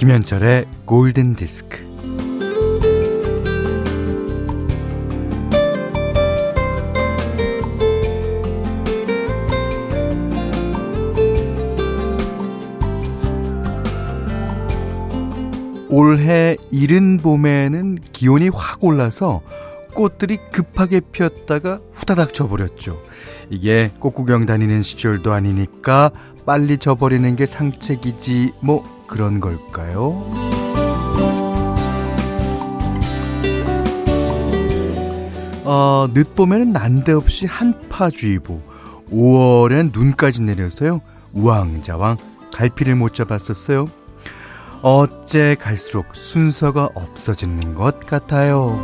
김현철의 골든 디스크. 올해 이른 봄에는 기온이 확 올라서 꽃들이 급하게 피었다가 후다닥 져버렸죠. 이게 꽃 구경 다니는 시절도 아니니까 빨리 져버리는 게 상책이지 뭐 그런 걸까요? 어, 늦봄에는 난데없이 한파주의보, 5월엔 눈까지 내려서요. 우왕좌왕 갈피를 못 잡았었어요. 어째 갈수록 순서가 없어지는 것 같아요.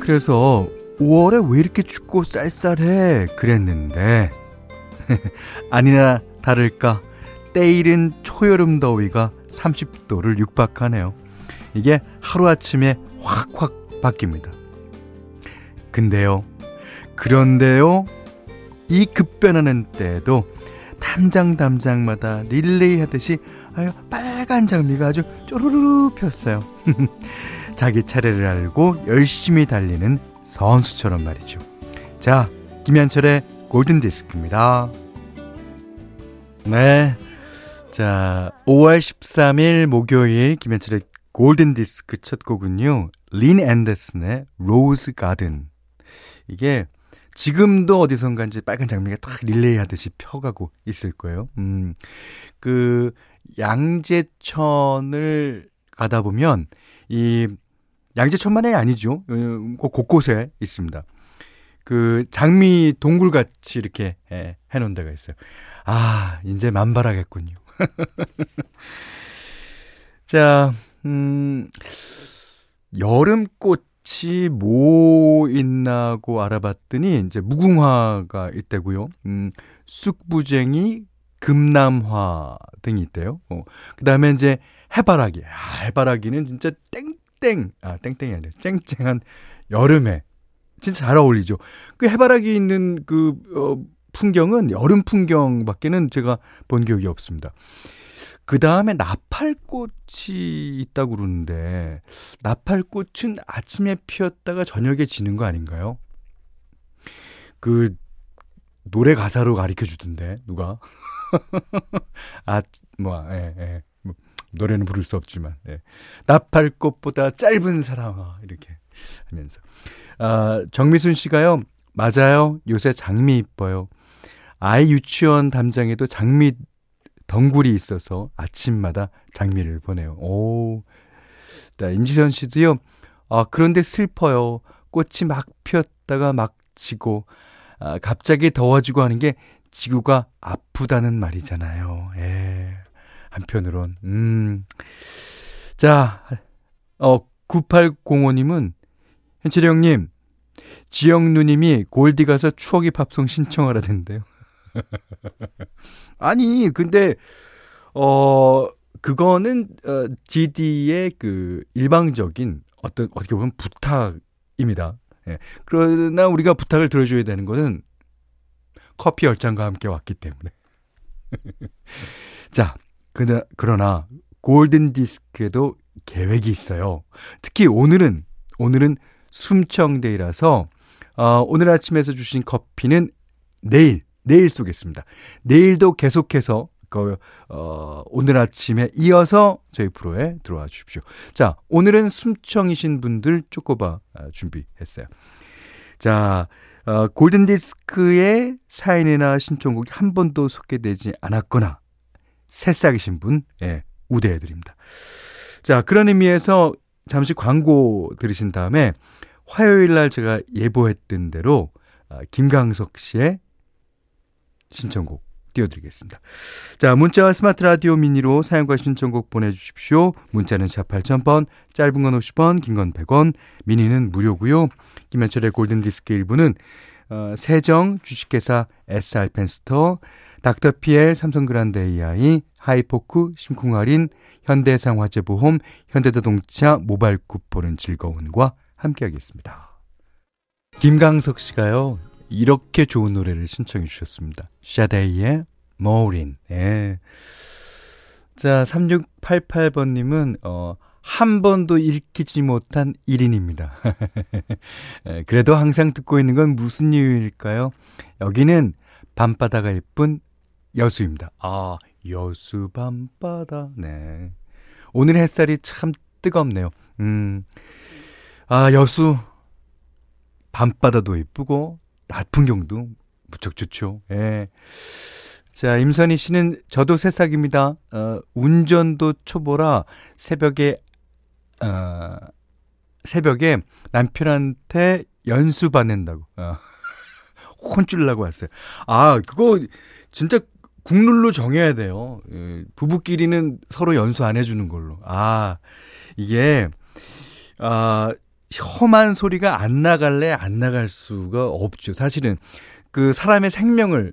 그래서 5월에 왜 이렇게 춥고 쌀쌀해 그랬는데 아니나 다를까 때이른 초여름 더위가 30도를 육박하네요. 이게 하루아침에 확확 바뀝니다. 근데요, 그런데요, 이 급변하는 때에도 담장 담장마다 릴레이 하듯이 아유, 빨간 장미가 아주 쪼르르 폈어요. 자기 차례를 알고 열심히 달리는 선수처럼 말이죠. 자, 김현철의 골든 디스크입니다. 네. 자, 5월 13일 목요일 김현철의 골든 디스크 첫 곡은요. 린 앤더슨의 Rose Garden. 이게 지금도 어디선가인지 빨간 장미가 딱 릴레이 하듯이 펴가고 있을 거예요. 음, 그, 양재천을 가다 보면, 이 양재천만이 아니죠. 어, 곳곳에 있습니다. 그 장미 동굴 같이 이렇게 예, 해놓은 데가 있어요. 아, 이제 만발하겠군요. 자, 음, 여름꽃 이 뭐 있나고 알아봤더니 이제 무궁화가 있대고요. 음, 쑥부쟁이, 금남화 등이 있대요. 어, 그 다음에 이제 해바라기. 아, 해바라기는 진짜 땡 땡, 아, 땡땡이 아니라 쨍쨍한 여름에 진짜 잘 어울리죠. 그 해바라기 있는 그, 어, 풍경은 여름 풍경밖에는 제가 본 기억이 없습니다. 그 다음에 나팔꽃이 있다고 그러는데, 나팔꽃은 아침에 피었다가 저녁에 지는 거 아닌가요? 그, 노래 가사로 가르쳐 주던데, 누가? 아, 뭐, 예, 예. 노래는 부를 수 없지만 네. 나팔꽃보다 짧은 사랑아 이렇게 하면서 아, 정미순 씨가요 맞아요 요새 장미 이뻐요 아이 유치원 담장에도 장미 덩굴이 있어서 아침마다 장미를 보내요 오 자, 임지선 씨도요 아 그런데 슬퍼요 꽃이 막 피었다가 막 지고 아, 갑자기 더워지고 하는 게 지구가 아프다는 말이잖아요. 예. 한편으론. 음. 자, 어, 9805님은, 현철이 형님, 지영 누님이 골디 가서 추억의 팝송 신청하라던데요. 아니, 근데, 어, 그거는, 어, GD의 그 일방적인 어떤, 어떻게 보면 부탁입니다. 예. 그러나 우리가 부탁을 들어줘야 되는 것은 커피 열 잔과 함께 왔기 때문에. 자, 그나, 그러나 골든 디스크에도 계획이 있어요. 특히 오늘은 오늘은 숨청데이라서 어, 오늘 아침에서 주신 커피는 내일 내일 쏘겠습니다. 내일도 계속해서 그, 어, 오늘 아침에 이어서 저희 프로에 들어와 주십시오. 자, 오늘은 숨청이신 분들 쪼꼬바 아, 준비했어요. 자, 어, 골든디스크의 사인이나 신청곡이 한 번도 소개되지 않았거나 새싹이신 분, 예, 우대해드립니다. 자, 그런 의미에서 잠시 광고 들으신 다음에 화요일 날 제가 예보했던 대로 아, 김강석 씨의 신청곡 띄워드리겠습니다. 자, 문자와 스마트 라디오 미니로 사용과 신청곡 보내주십시오. 문자는 샵 8000번, 짧은 건 50원, 긴 건 100원, 미니는 무료고요. 김현철의 골든디스크 일부는 어, 세정 주식회사 SR펜스터, 닥터피엘 삼성그란드 AI, 하이포크 심쿵할인, 현대상 화재보험, 현대자동차 모바일 쿠폰은 즐거운과 함께하겠습니다. 김강석 씨가요, 이렇게 좋은 노래를 신청해 주셨습니다. 샤데이의 모린. 예. 자, 3688번님은, 어, 한 번도 읽히지 못한 1인입니다. 예, 그래도 항상 듣고 있는 건 무슨 이유일까요? 여기는 밤바다가 예쁜 여수입니다. 아, 여수 밤바다. 네. 오늘 햇살이 참 뜨겁네요. 음. 아, 여수 밤바다도 예쁘고 낮 풍경도 무척 좋죠. 예. 자, 임선희 씨는 저도 새싹입니다. 어, 운전도 초보라 새벽에 어, 새벽에 남편한테 연수 받는다고. 어. 혼쭐나고 왔어요. 아, 그거 진짜 국룰로 정해야 돼요. 예, 부부끼리는 서로 연수 안 해주는 걸로. 아, 이게, 아, 험한 소리가 안 나갈래 안 나갈 수가 없죠. 사실은 그 사람의 생명을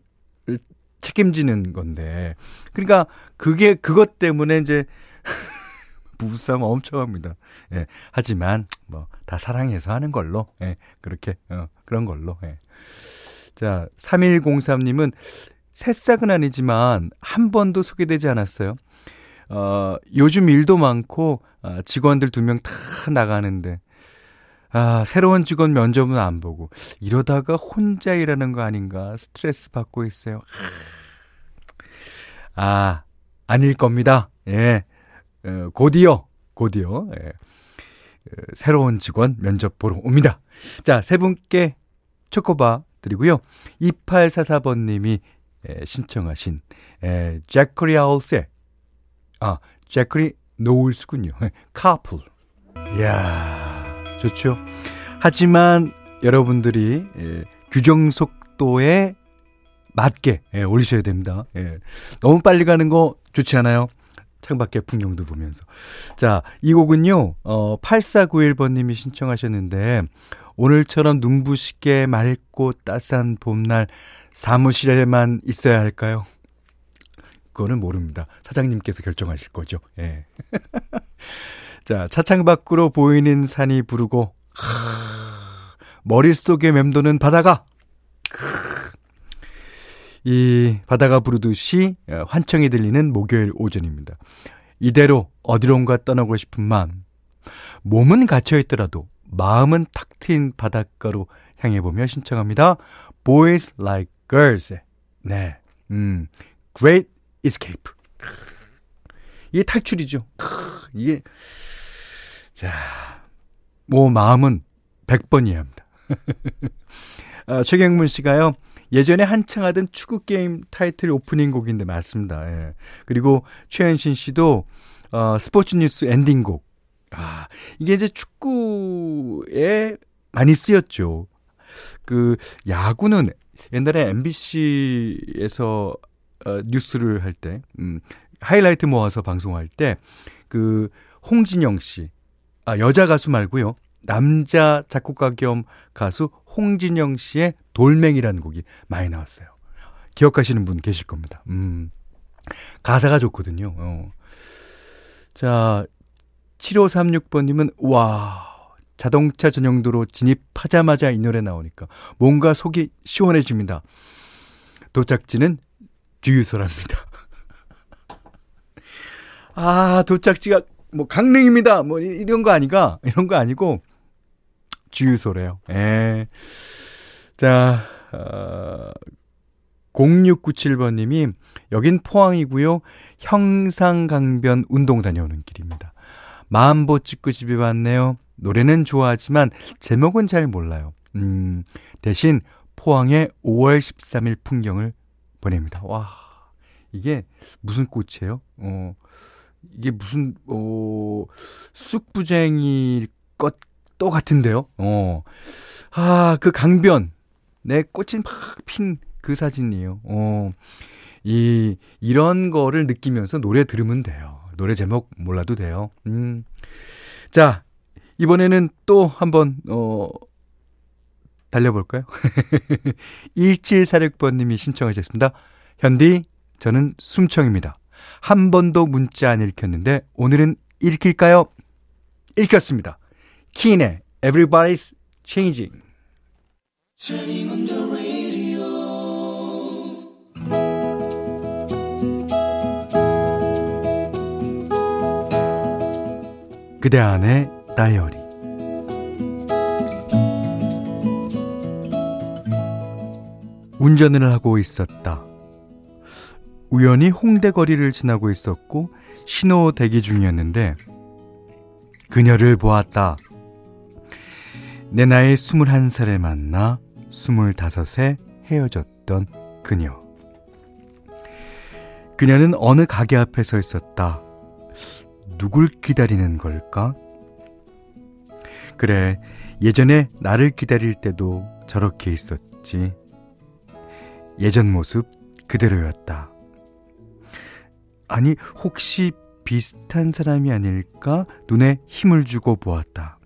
책임지는 건데. 그러니까 그게 그것 때문에 이제 부부싸움 엄청 합니다. 예. 하지만 뭐 다 사랑해서 하는 걸로. 예. 그렇게 어 그런 걸로. 예. 자, 3103님은 새싹은 아니지만 한 번도 소개되지 않았어요. 어, 요즘 일도 많고 어, 직원들 두 명 다 나가는데 아, 새로운 직원 면접은 안 보고 이러다가 혼자 일하는 거 아닌가 스트레스 받고 있어요. 아, 아닐 겁니다. 예. 어, 곧이요. 곧이요. 예. 어, 새로운 직원 면접 보러 옵니다. 자, 세 분께 초코바 드리고요. 2844번님이 에, 신청하신 에, 제크리 아울세 아 제크리 노울스군요. 카풀. 이야 좋죠. 하지만 여러분들이 에, 규정 속도에 맞게 예, 올리셔야 됩니다. 예. 너무 빨리 가는 거 좋지 않아요? 창밖에 풍경도 보면서. 자, 이 곡은요, 어, 8491번님이 신청하셨는데, 오늘처럼 눈부시게 맑고 따스한 봄날 사무실에만 있어야 할까요? 그거는 모릅니다. 사장님께서 결정하실 거죠. 예. 자, 차창 밖으로 보이는 산이 부르고, 머릿속에 맴도는 바다가, 이 바다가 부르듯이 환청이 들리는 목요일 오전입니다. 이대로 어디론가 떠나고 싶은 마음. 몸은 갇혀 있더라도 마음은 탁 트인 바닷가로 향해 보며 신청합니다. Boys Like Girls. 네. 음. Great Escape. 이게 탈출이죠. 이게 자. 뭐 마음은 100번이어야 합니다. 아, 최경문 씨가요. 예전에 한창 하던 축구 게임 타이틀 오프닝 곡인데 맞습니다. 예. 그리고 최현신 씨도 어, 스포츠 뉴스 엔딩곡 아, 이게 이제 축구에 많이 쓰였죠. 그 야구는 옛날에 MBC에서 어, 뉴스를 할 때, 음, 하이라이트 모아서 방송할 때, 그 홍진영 씨, 아 여자 가수 말고요, 남자 작곡가 겸 가수 홍진영 씨의 돌멩이라는 곡이 많이 나왔어요. 기억하시는 분 계실 겁니다. 음, 가사가 좋거든요. 어. 자, 7536번님은, 와, 자동차 전용도로 진입하자마자 이 노래 나오니까 뭔가 속이 시원해집니다. 도착지는 주유소랍니다. 아, 도착지가 뭐 강릉입니다. 뭐 이런 거 아니가? 이런 거 아니고 주유소래요. 예. 자, 어, 0697번님이 여긴 포항이고요. 형상강변 운동 다녀오는 길입니다. 마음보 찍고 집에 왔네요. 노래는 좋아하지만 제목은 잘 몰라요. 음, 대신 포항의 5월 13일 풍경을 보냅니다. 와, 이게 무슨 꽃이에요? 어, 이게 무슨, 어, 쑥부쟁이 것도 같은데요? 어, 아, 그 강변. 내 꽃이 막 핀 그 사진이에요. 어, 이, 이런 거를 느끼면서 노래 들으면 돼요. 노래 제목 몰라도 돼요. 음. 자, 이번에는 또 한번, 어, 달려볼까요? 1746번님이 신청하셨습니다. 현디, 저는 숨청입니다. 한 번도 문자 안 읽혔는데 오늘은 읽힐까요? 읽혔습니다. 키인의 Everybody's Changing. 그대 안의 다이어리 운전을 하고 있었다. 우연히 홍대 거리를 지나고 있었고 신호 대기 중이었는데 그녀를 보았다. 내 나이 21살에 만나 25세 헤어졌던 그녀. 그녀는 어느 가게 앞에 서 있었다. 누굴 기다리는 걸까? 그래, 예전에 나를 기다릴 때도 저렇게 있었지. 예전 모습 그대로였다. 아니, 혹시 비슷한 사람이 아닐까? 눈에 힘을 주고 보았다.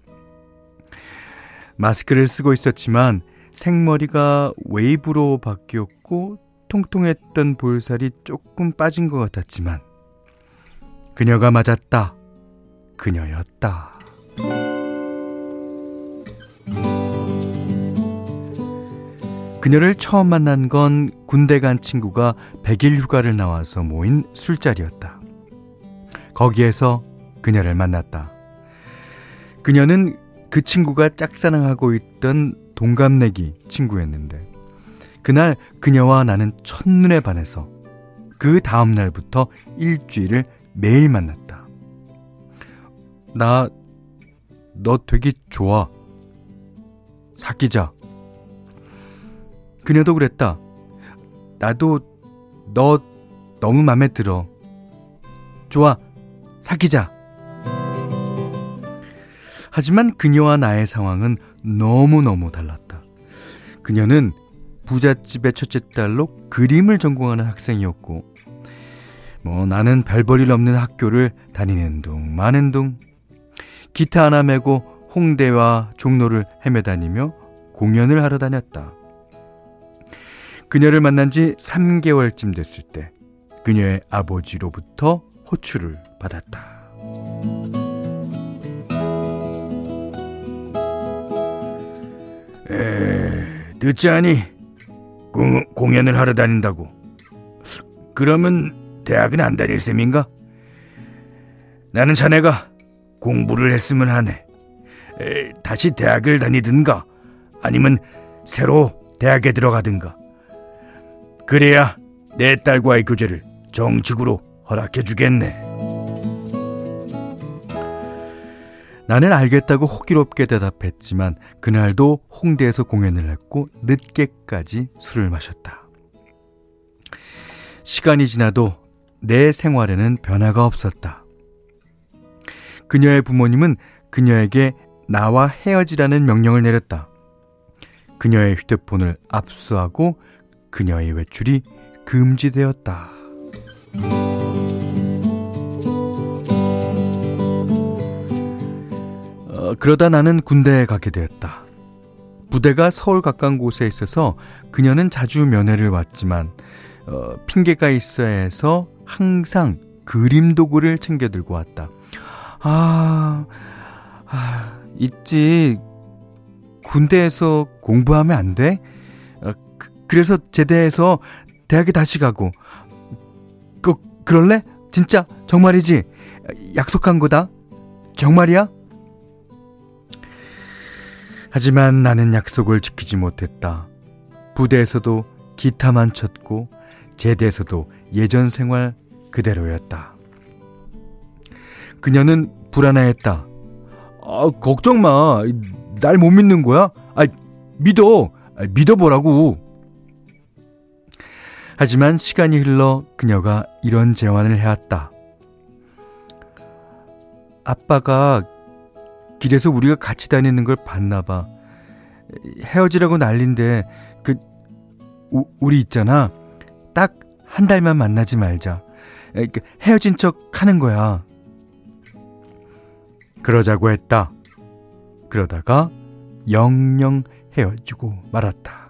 마스크를 쓰고 있었지만 생머리가 웨이브로 바뀌었고 통통했던 볼살이 조금 빠진 것 같았지만 그녀가 맞았다. 그녀였다. 그녀를 처음 만난 건 군대 간 친구가 100일 휴가를 나와서 모인 술자리였다. 거기에서 그녀를 만났다. 그녀는 그 친구가 짝사랑하고 있던 동갑내기 친구였는데 그날 그녀와 나는 첫눈에 반해서 그 다음 날부터 일주일을 매일 만났다. 나, 너 되게 좋아. 사귀자. 그녀도 그랬다. 나도 너 너무 맘에 들어. 좋아. 사귀자. 하지만 그녀와 나의 상황은 너무너무 달랐다. 그녀는 부잣집의 첫째 딸로 그림을 전공하는 학생이었고, 뭐 나는 별볼일 없는 학교를 다니는 둥 마는 둥 기타 하나 메고 홍대와 종로를 헤매다니며 공연을 하러 다녔다. 그녀를 만난 지 3개월쯤 됐을 때 그녀의 아버지로부터 호출을 받았다. 에, 늦지 않니? 공, 공연을 하러 다닌다고. 그러면 대학은 안 다닐 셈인가? 나는 자네가 공부를 했으면 하네. 에, 다시 대학을 다니든가 아니면 새로 대학에 들어가든가. 그래야 내 딸과의 교제를 정식으로 허락해 주겠네. 나는 알겠다고 호기롭게 대답했지만 그날도 홍대에서 공연을 했고 늦게까지 술을 마셨다. 시간이 지나도 내 생활에는 변화가 없었다. 그녀의 부모님은 그녀에게 나와 헤어지라는 명령을 내렸다. 그녀의 휴대폰을 압수하고 그녀의 외출이 금지되었다. 어, 그러다 나는 군대에 가게 되었다. 부대가 서울 가까운 곳에 있어서 그녀는 자주 면회를 왔지만 어, 핑계가 있어야 해서 항상 그림 도구를 챙겨 들고 왔다. 아, 아 있지. 군대에서 공부하면 안 돼? 그래서 제대해서 대학에 다시 가고. 그, 그럴래? 진짜 정말이지? 약속한 거다? 정말이야? 하지만 나는 약속을 지키지 못했다. 부대에서도 기타만 쳤고 제대에서도 예전 생활 그대로였다. 그녀는 불안해했다. 아, 걱정 마. 날 못 믿는 거야? 아, 믿어. 아, 믿어보라고. 하지만 시간이 흘러 그녀가 이런 제안을 해왔다. 아빠가 길에서 우리가 같이 다니는 걸 봤나 봐. 헤어지라고 난린데 그 우, 우리 있잖아. 딱 한 달만 만나지 말자. 그 헤어진 척 하는 거야. 그러자고 했다. 그러다가 영영 헤어지고 말았다.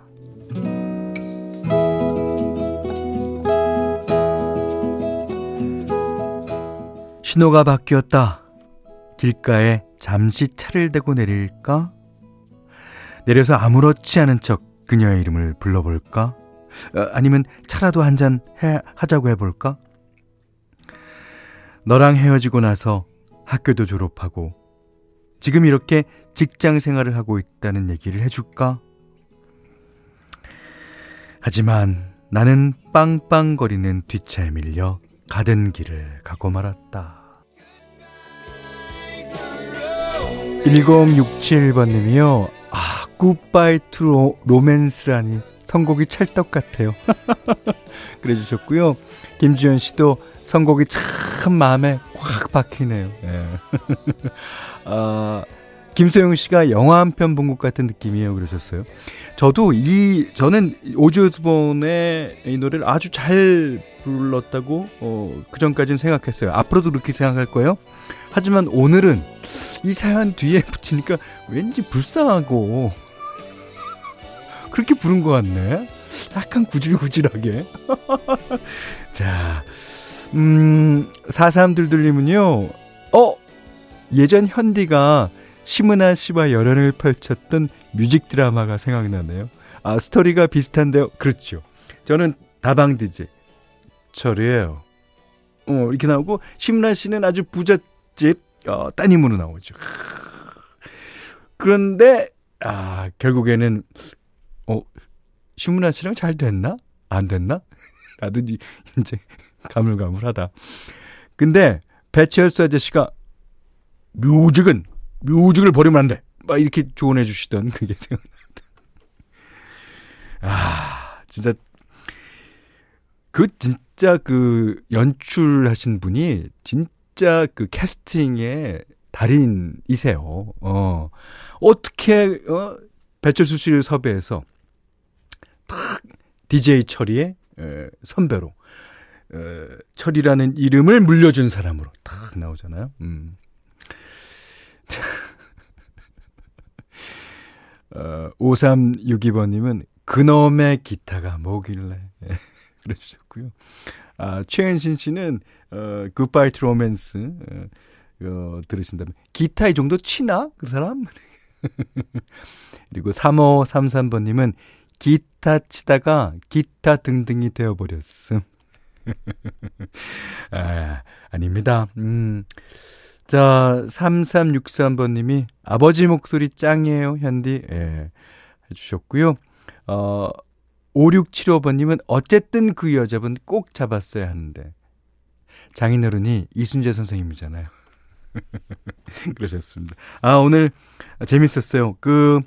신호가 바뀌었다. 길가에 잠시 차를 대고 내릴까? 내려서 아무렇지 않은 척 그녀의 이름을 불러볼까? 어, 아니면 차라도 한 잔 하자고 해볼까? 너랑 헤어지고 나서 학교도 졸업하고 지금 이렇게 직장 생활을 하고 있다는 얘기를 해줄까? 하지만 나는 빵빵거리는 뒷차에 밀려 가던 길을 가고 말았다. 1067번님이요. 아, Goodbye to Romance라니 선곡이 찰떡 같아요. 그래 주셨고요. 김주현 씨도 선곡이 참 마음에 꽉 박히네요. 예. 아, 김소영 씨가 영화 한 편 본 것 같은 느낌이에요. 그러셨어요. 저도 이, 저는 오즈본의 이 노래를 아주 잘 불렀다고, 어, 그 전까지는 생각했어요. 앞으로도 그렇게 생각할 거예요. 하지만 오늘은 이 사연 뒤에 붙이니까 왠지 불쌍하고, 그렇게 부른 것 같네. 약간 구질구질하게. 자, 음, 43둘둘님은요, 어, 예전 현디가 심은하 씨와 열연을 펼쳤던 뮤직 드라마가 생각나네요. 아, 스토리가 비슷한데요. 그렇죠. 저는 다방 디제 철이에요. 어, 이렇게 나오고 심은하 씨는 아주 부잣집 어, 따님으로 나오죠. 그런데 아, 결국에는 어, 심은하 씨랑 잘 됐나? 안 됐나? 나도 이제 가물가물하다. 근데 배철수 아저씨가 뮤직은 뮤직을 버리면 안 돼. 막 이렇게 조언해 주시던 그게 생각난다. 아, 진짜 그 진짜 그 연출하신 분이 진짜 그 캐스팅의 달인이세요. 어. 어떻게 어 배철수 씨를 섭외해서 딱 DJ 철이의 에, 선배로 에, 철이라는 이름을 물려준 사람으로 딱 나오잖아요. 음. 어, 5362번님은 그놈의 기타가 뭐길래 예, 그러셨고요. 아, 최은신 씨는 어, Goodbye to Romance 어, 어, 들으신다면 기타 이 정도 치나? 그 사람? 그리고 3533번님은 기타 치다가 기타 등등이 되어버렸음. 아, 아닙니다. 음. 자, 3363번님이 아버지 목소리 짱이에요, 현디. 예, 해주셨고요. 어, 5675번님은 어쨌든 그 여자분 꼭 잡았어야 하는데. 장인어른이 이순재 선생님이잖아요. 그러셨습니다. 아, 오늘 재밌었어요. 그,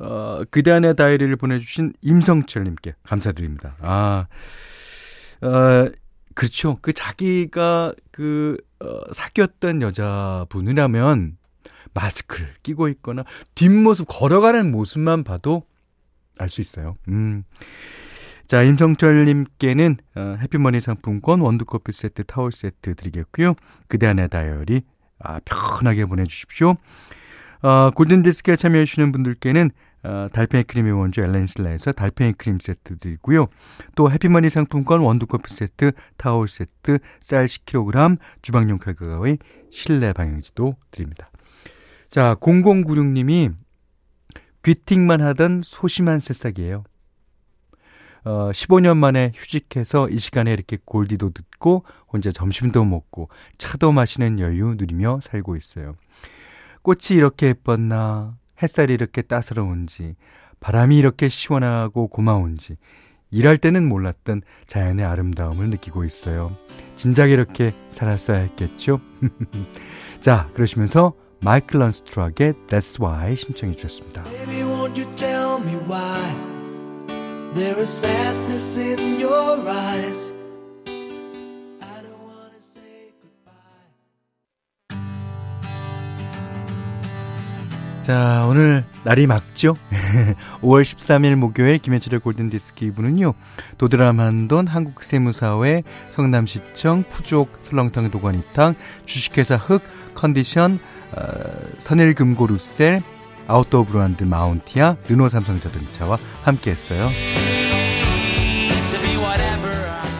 어, 그대 안의 다이리를 보내주신 임성철님께 감사드립니다. 아, 어, 그렇죠. 그 자기가 그, 어, 사귀었던 여자분이라면 마스크를 끼고 있거나 뒷모습 걸어가는 모습만 봐도 알 수 있어요. 음. 자, 임성철님께는 어, 해피머니 상품권, 원두커피 세트, 타월 세트 드리겠고요. 그대 안의 다이어리 아, 편하게 보내주십시오. 어, 골든디스크에 참여해주시는 분들께는 어, 달팽이 크림의 원조 엘렌슬라에서 달팽이 크림 세트 드리고요. 또 해피머니 상품권 원두커피 세트, 타월 세트, 쌀 10kg, 주방용 칼과 가위, 실내 방향지도 드립니다. 자, 0096님이 귀팅만 하던 소심한 새싹이에요. 어, 15년 만에 휴직해서 이 시간에 이렇게 골디도 듣고 혼자 점심도 먹고 차도 마시는 여유 누리며 살고 있어요. 꽃이 이렇게 예뻤나, 햇살이 이렇게 따스러운지, 바람이 이렇게 시원하고 고마운지, 일할 때는 몰랐던 자연의 아름다움을 느끼고 있어요. 진작 이렇게 살았어야 했겠죠? 자, 그러시면서 마이클 런스트락의 That's Why 신청해 주셨습니다. Baby, won't you tell me why There is sadness in your eyes 자, 오늘 날이 막죠? 5월 13일 목요일 김현철의 골든디스크 2부는요, 도드라만돈 한국세무사회 성남시청 푸족 설렁탕 도가니탕 주식회사 흑 컨디션 어, 선일금고 루셀 아웃도어 브랜드 마운티아, 르노 삼성자동차와 함께 했어요.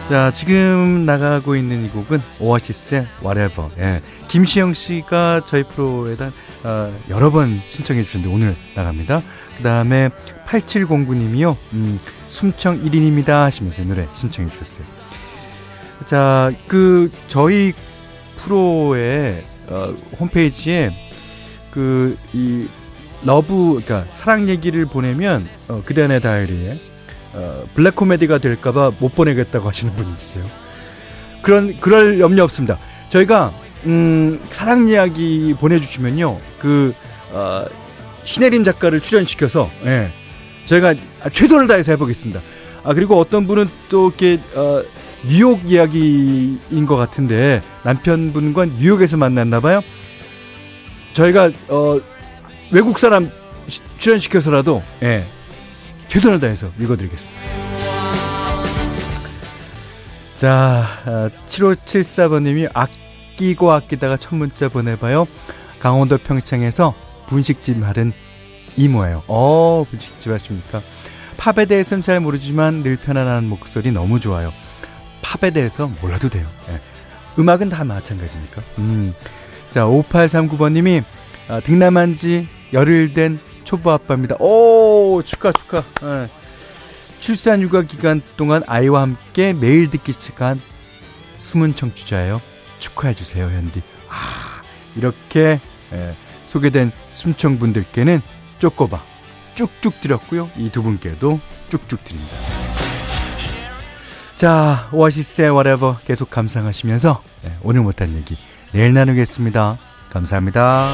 자, 지금 나가고 있는 이 곡은 오아시스의 Whatever. 예. 김시영 씨가 저희 프로에다 어, 여러 번 신청해 주셨는데 오늘 나갑니다. 그 다음에 8709님이요. 음, 숨청 1인입니다 하시면서 노래 신청해 주셨어요. 자, 그 저희 프로의 어, 홈페이지에 그 이 love 그러니까 사랑 얘기를 보내면 어, 그대 안의 다이어리에 어, 블랙 코미디가 될까봐 못 보내겠다고 하시는 분이 있어요. 그런 그럴 염려 없습니다. 저희가 음, 사랑 이야기 보내주시면요, 그 어, 신혜림 작가를 출연시켜서 예, 저희가 최선을 다해서 해보겠습니다. 아 그리고 어떤 분은 또 이렇게 어, 뉴욕 이야기인 것 같은데 남편분과 뉴욕에서 만났나 봐요. 저희가 어, 외국 사람 출연시켜서라도 예, 최선을 다해서 읽어드리겠습니다. 자, 7574번님이 아, 아끼고 아끼다가 첫 문자 보내봐요. 강원도 평창에서 분식집 하는 이모예요. 어, 분식집 하십니까? 팝에 대해서는 잘 모르지만 늘 편안한 목소리 너무 좋아요. 팝에 대해서 몰라도 돼요. 네. 음악은 다 마찬가지니까. 음. 자, 5839번님이 아, 등남한 지 열흘 된 초보 아빠입니다. 오, 축하, 축하. 네. 출산 육아 기간 동안 아이와 함께 매일 듣기 시작한 숨은 청취자예요. 축하해 주세요, 현디. 아, 이렇게 예, 소개된 숨청 분들께는 쪼꼬바 쭉쭉 드렸고요. 이 두 분께도 쭉쭉 드립니다. 자, 오아시스의 whatever 계속 감상하시면서 예, 오늘 못한 얘기 내일 나누겠습니다. 감사합니다.